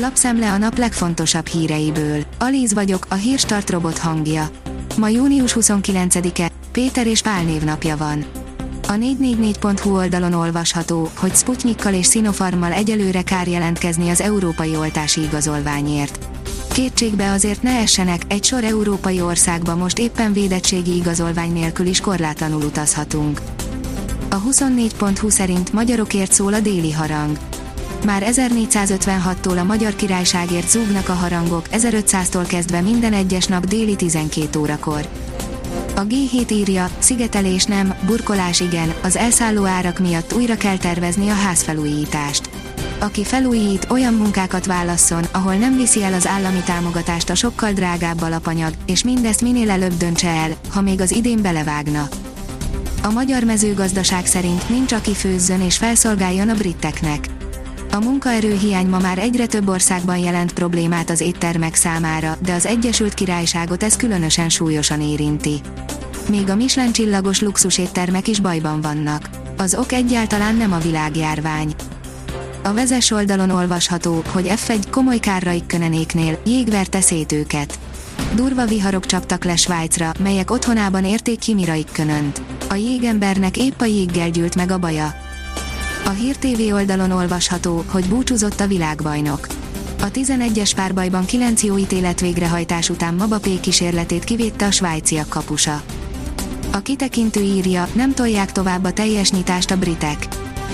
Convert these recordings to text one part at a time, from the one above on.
Lapszemle a nap legfontosabb híreiből. Alíz vagyok, a hírstart robot hangja. Ma június 29-e, Péter és Pál névnapja van. A 444.hu oldalon olvasható, hogy Sputnikkal és Sinopharmmal egyelőre kár jelentkezni az európai oltási igazolványért. Kétségbe azért ne essenek, egy sor európai országba most éppen védettségi igazolvány nélkül is korlátlanul utazhatunk. A 24.hu szerint magyarokért szól a déli harang. Már 1456-tól a magyar királyságért zúgnak a harangok, 1500-tól kezdve minden egyes nap déli 12 órakor. A G7 írja, szigetelés nem, burkolás igen, az elszálló árak miatt újra kell tervezni a házfelújítást. Aki felújít, olyan munkákat válasszon, ahol nem viszi el az állami támogatást a sokkal drágább alapanyag, és mindezt minél előbb döntse el, ha még az idén belevágna. A magyar mezőgazdaság szerint nincs aki főzzön és felszolgáljon a briteknek. A munkaerőhiány ma már egyre több országban jelent problémát az éttermek számára, de az Egyesült Királyságot ez különösen súlyosan érinti. Még a Michelin csillagos luxuséttermek is bajban vannak. Az ok egyáltalán nem a világjárvány. A vezes oldalon olvasható, hogy F1 komoly kárra ikkönenéknél jégverte szét őket. Durva viharok csaptak le Svájcra, melyek otthonában érték ki Miraikönönt. A jégembernek épp a jéggel gyűlt meg a baja. A Hír TV oldalon olvasható, hogy búcsúzott a világbajnok. A 11-es párbajban 9 jó ítélet végrehajtás után Mabapé kísérletét kivédte a svájciak kapusa. A kitekintő írja, nem tolják tovább a teljes nyitást a britek.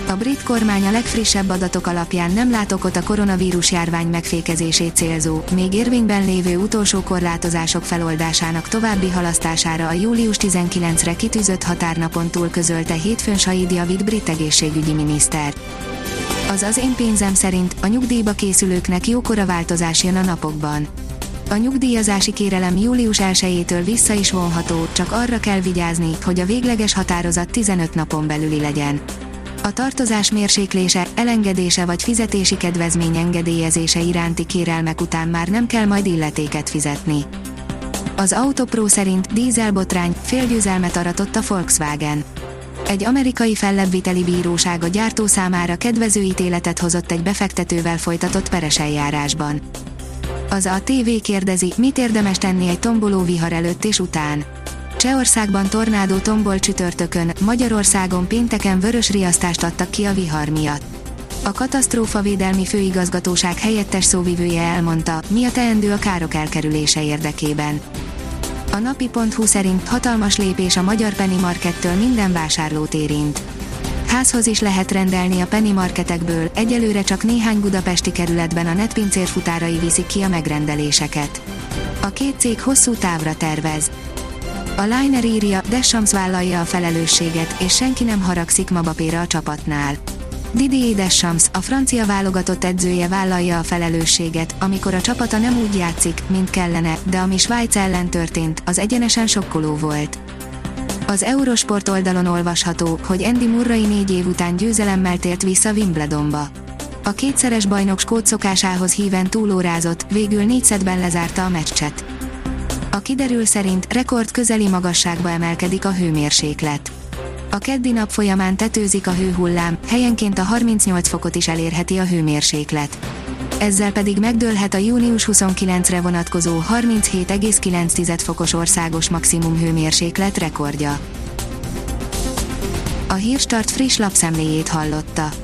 A brit kormány a legfrissebb adatok alapján nem lát okot a koronavírus járvány megfékezését célzó, még érvényben lévő utolsó korlátozások feloldásának további halasztására a július 19-re kitűzött határnapon túl közölte hétfőn Said Javid brit egészségügyi miniszter. Az az én pénzem szerint a nyugdíjba készülőknek jókora változás jön a napokban. A nyugdíjazási kérelem július 1-től vissza is vonható, csak arra kell vigyázni, hogy a végleges határozat 15 napon belüli legyen. A tartozás mérséklése, elengedése vagy fizetési kedvezmény engedélyezése iránti kérelmek után már nem kell majd illetéket fizetni. Az Autopro szerint dízelbotrány félgyőzelmet aratott a Volkswagen. Egy amerikai fellebbviteli bíróság a gyártó számára kedvező ítéletet hozott egy befektetővel folytatott peres eljárásban. Az a TV kérdezi, mit érdemes tenni egy tomboló vihar előtt és után. Csehországban tornádó tombol csütörtökön, Magyarországon pénteken vörös riasztást adtak ki a vihar miatt. A katasztrófavédelmi főigazgatóság helyettes szóvivője elmondta, mi a teendő a károk elkerülése érdekében. A napi.hu szerint hatalmas lépés a magyar Penny Markettől minden vásárlót érint. Házhoz is lehet rendelni a Penny Marketekből, egyelőre csak néhány budapesti kerületben a netpincér futárai viszik ki a megrendeléseket. A két cég hosszú távra tervez. A Liner írja, Deschamps vállalja a felelősséget, és senki nem haragszik Mabapéra a csapatnál. Didier Deschamps, a francia válogatott edzője vállalja a felelősséget, amikor a csapata nem úgy játszik, mint kellene, de ami Svájc ellen történt, az egyenesen sokkoló volt. Az Eurosport oldalon olvasható, hogy Andy Murray négy év után győzelemmel tért vissza Wimbledonba. A kétszeres bajnok skót szokásához híven túlórázott, végül négyszedben lezárta a meccset. A kiderül szerint rekord közeli magasságba emelkedik a hőmérséklet. A keddi nap folyamán tetőzik a hőhullám, helyenként a 38 fokot is elérheti a hőmérséklet. Ezzel pedig megdőlhet a június 29-re vonatkozó 37,9 fokos országos maximum hőmérséklet rekordja. A Hírstart friss lapszemléjét hallotta.